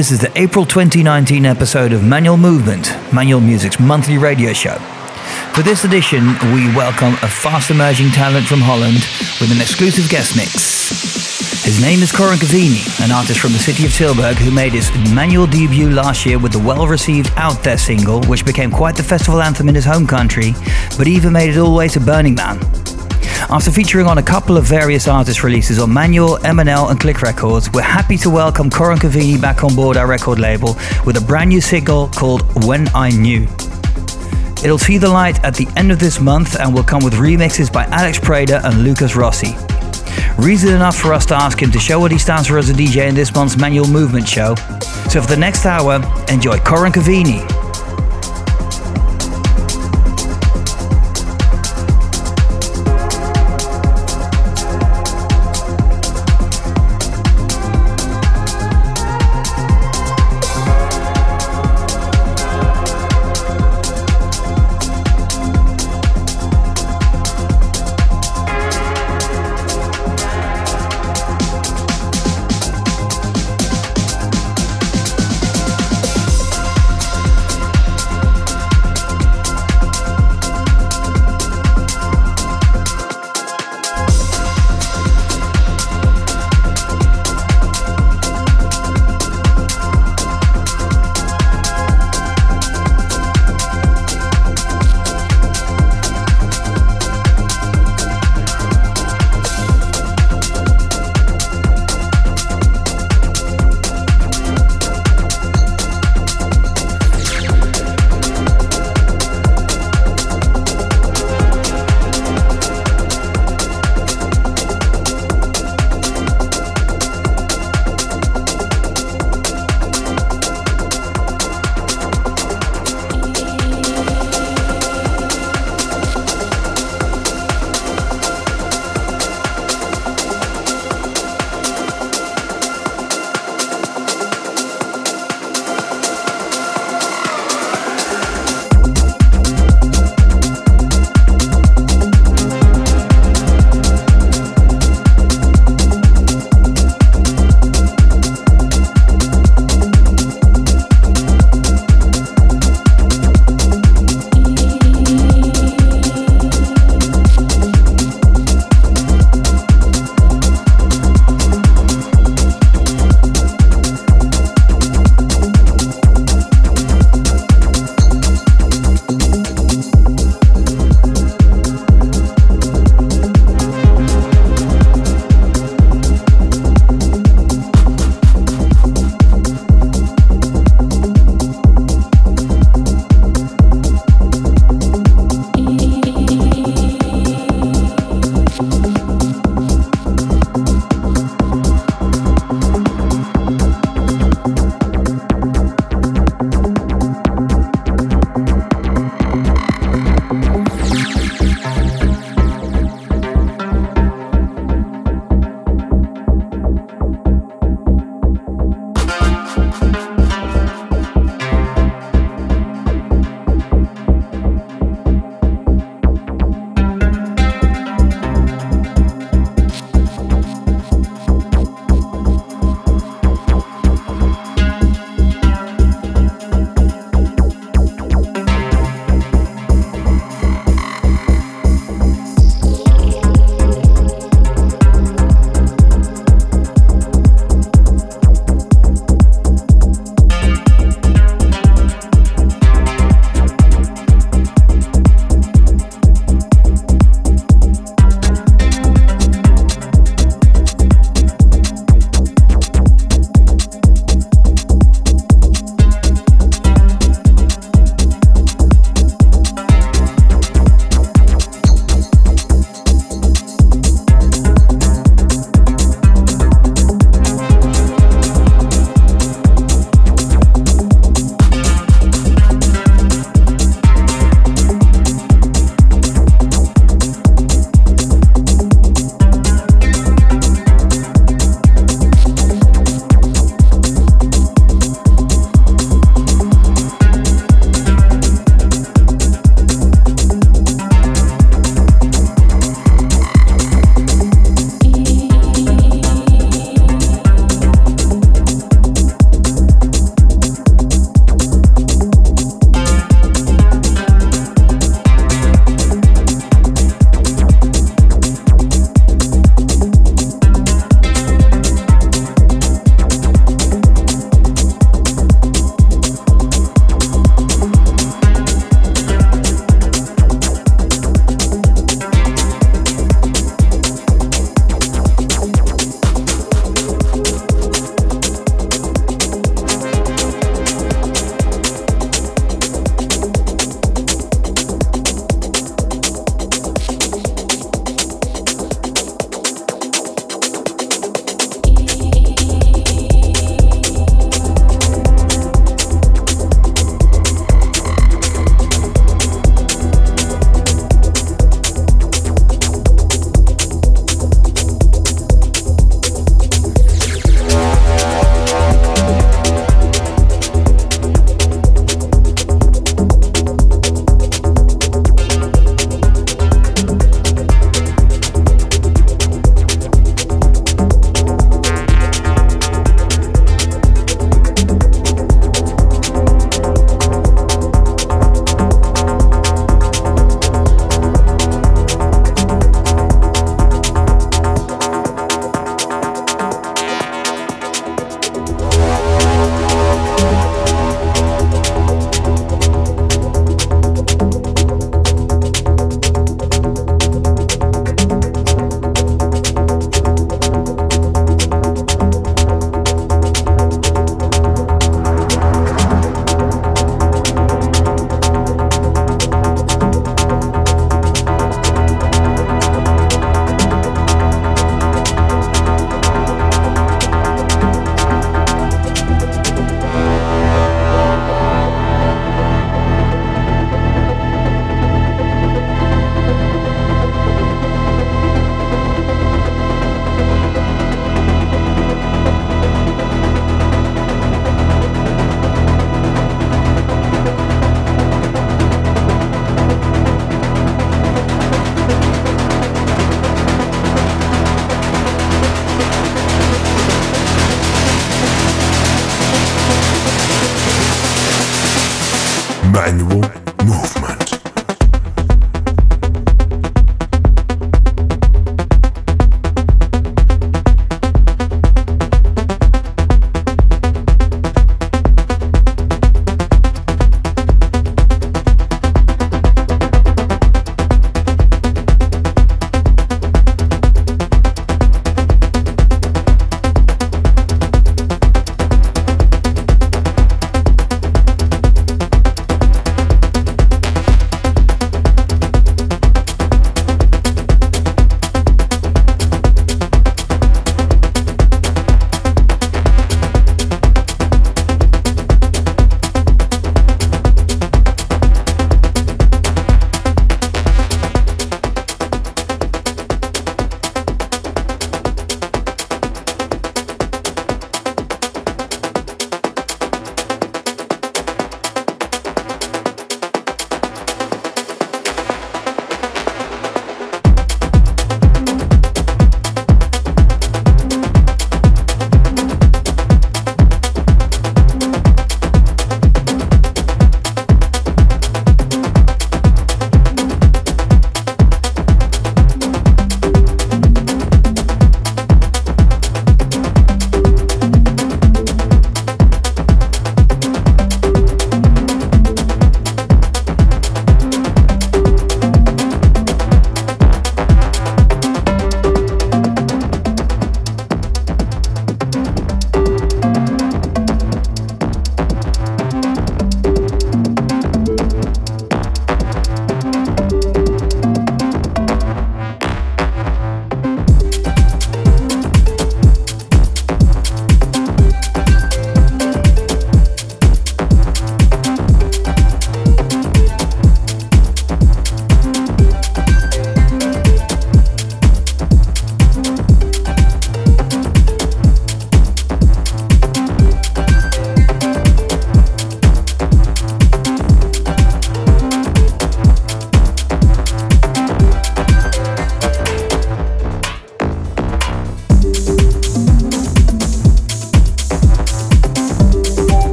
This is the April 2019 episode of Manual Movement, Manual Music's monthly radio show. For this edition, we welcome a fast emerging talent from Holland with an exclusive guest mix. His name is Corin Cavini, an artist from the city of Tilburg who made his manual debut last year with the well-received Out There single, which became quite the festival anthem in his home country, but even made it all the way to Burning Man. After featuring on a couple of various artist releases on Manual, M&L and Click Records, we're happy to welcome Corin Cavini back on board our record label with a brand new single called When I Knew. It'll see the light at the end of this month and will come with remixes by Alex Prada and Lucas Rossi. Reason enough for us to ask him to show what he stands for as a DJ in this month's Manual Movement show. So for the next hour, enjoy Corin Cavini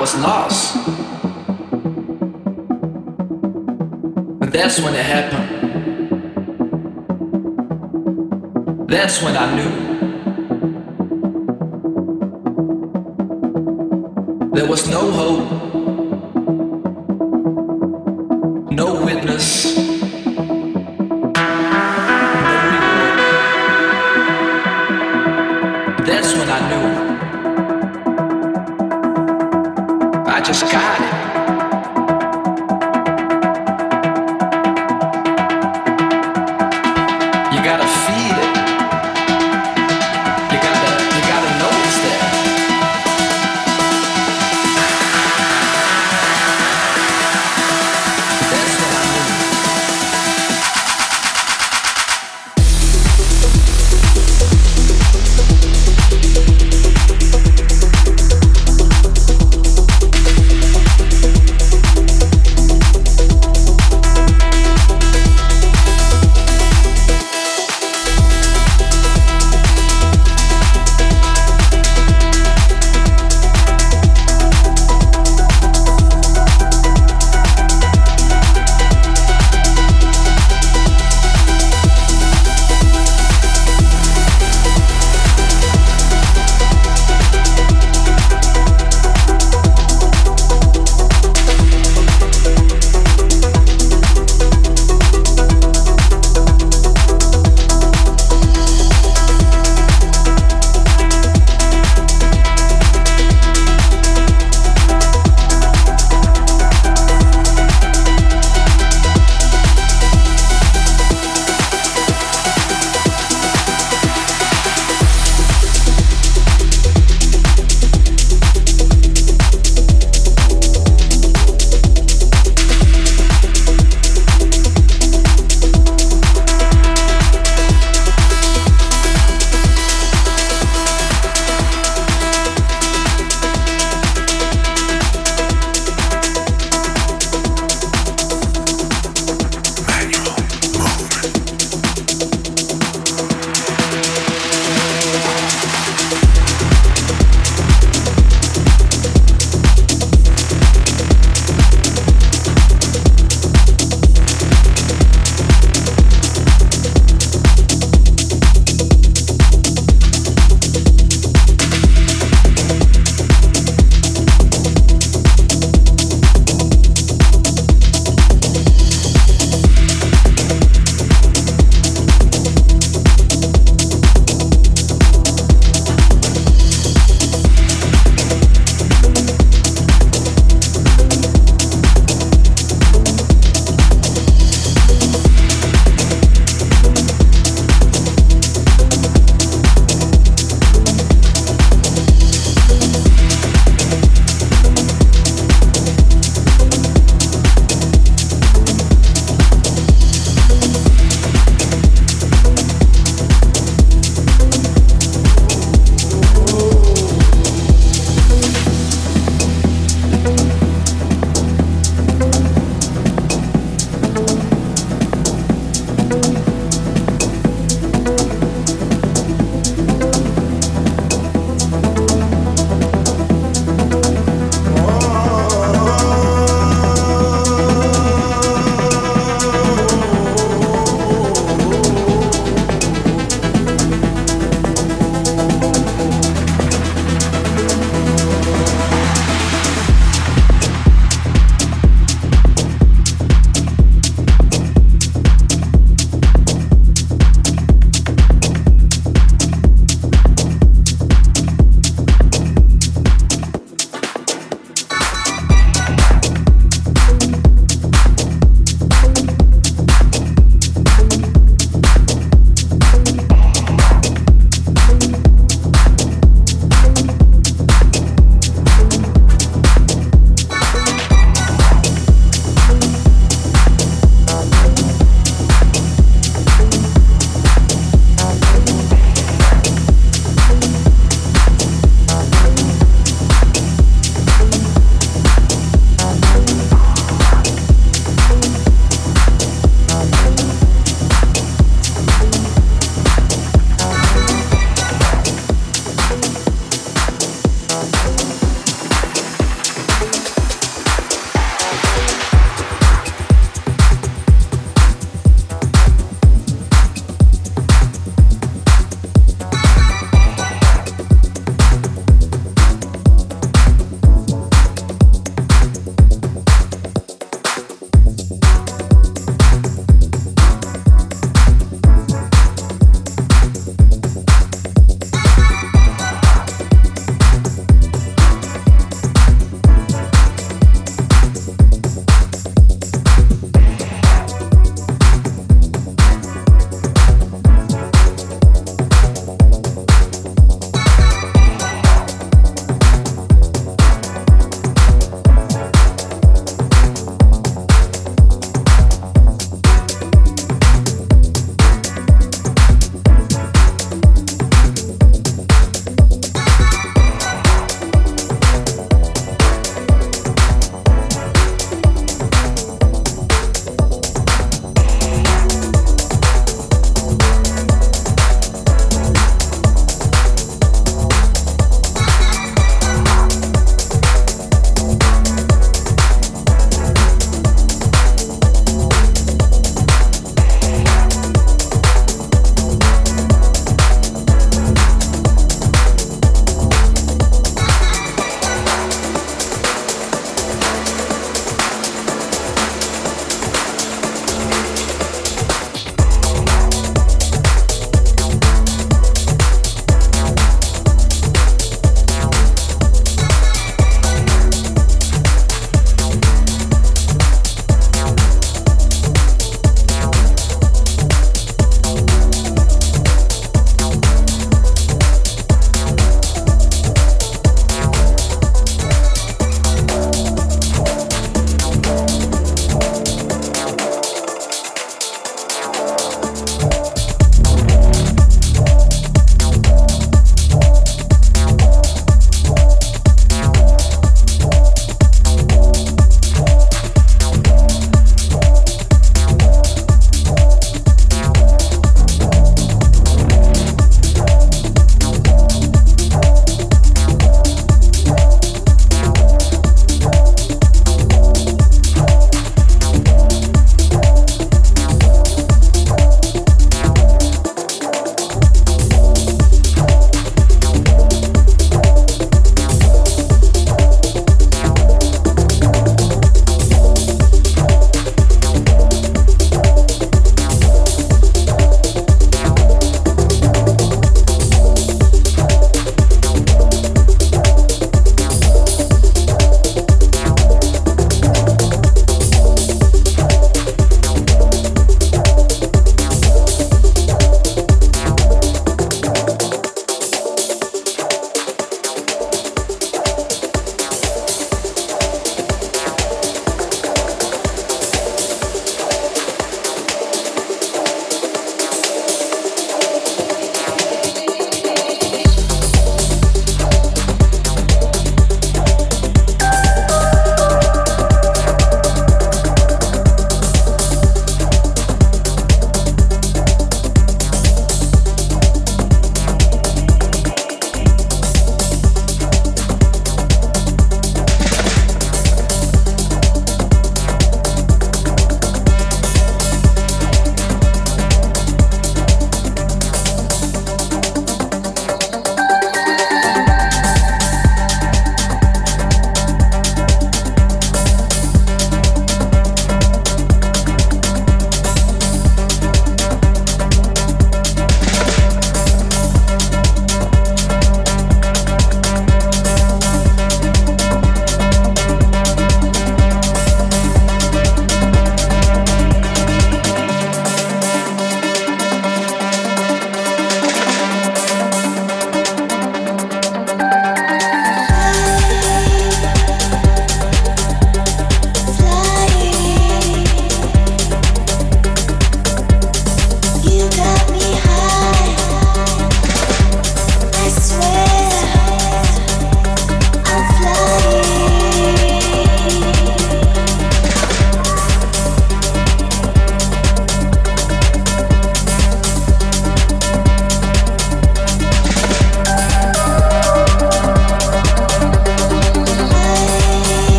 was lost. And that's when it happened. That's when I knew. There was no hope, no witness.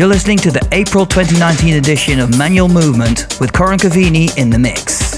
You're listening to the April 2019 edition of Manual Movement with Corin Cavini in the mix.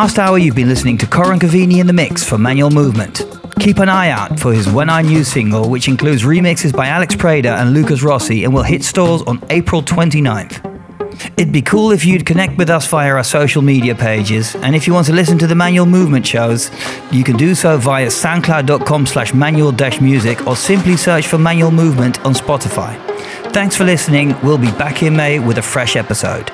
Past hour, you've been listening to Corin Cavini in the mix for Manual Movement. Keep an eye out for his When I Knew single, which includes remixes by Alex Preda and Lucas Rossi and will hit stores on April 29th. It'd be cool if you'd connect with us via our social media pages, and if you want to listen to the Manual Movement shows, you can do so via soundcloud.com slash manual-music or simply search for Manual Movement on Spotify. Thanks for listening. We'll be back in May with a fresh episode.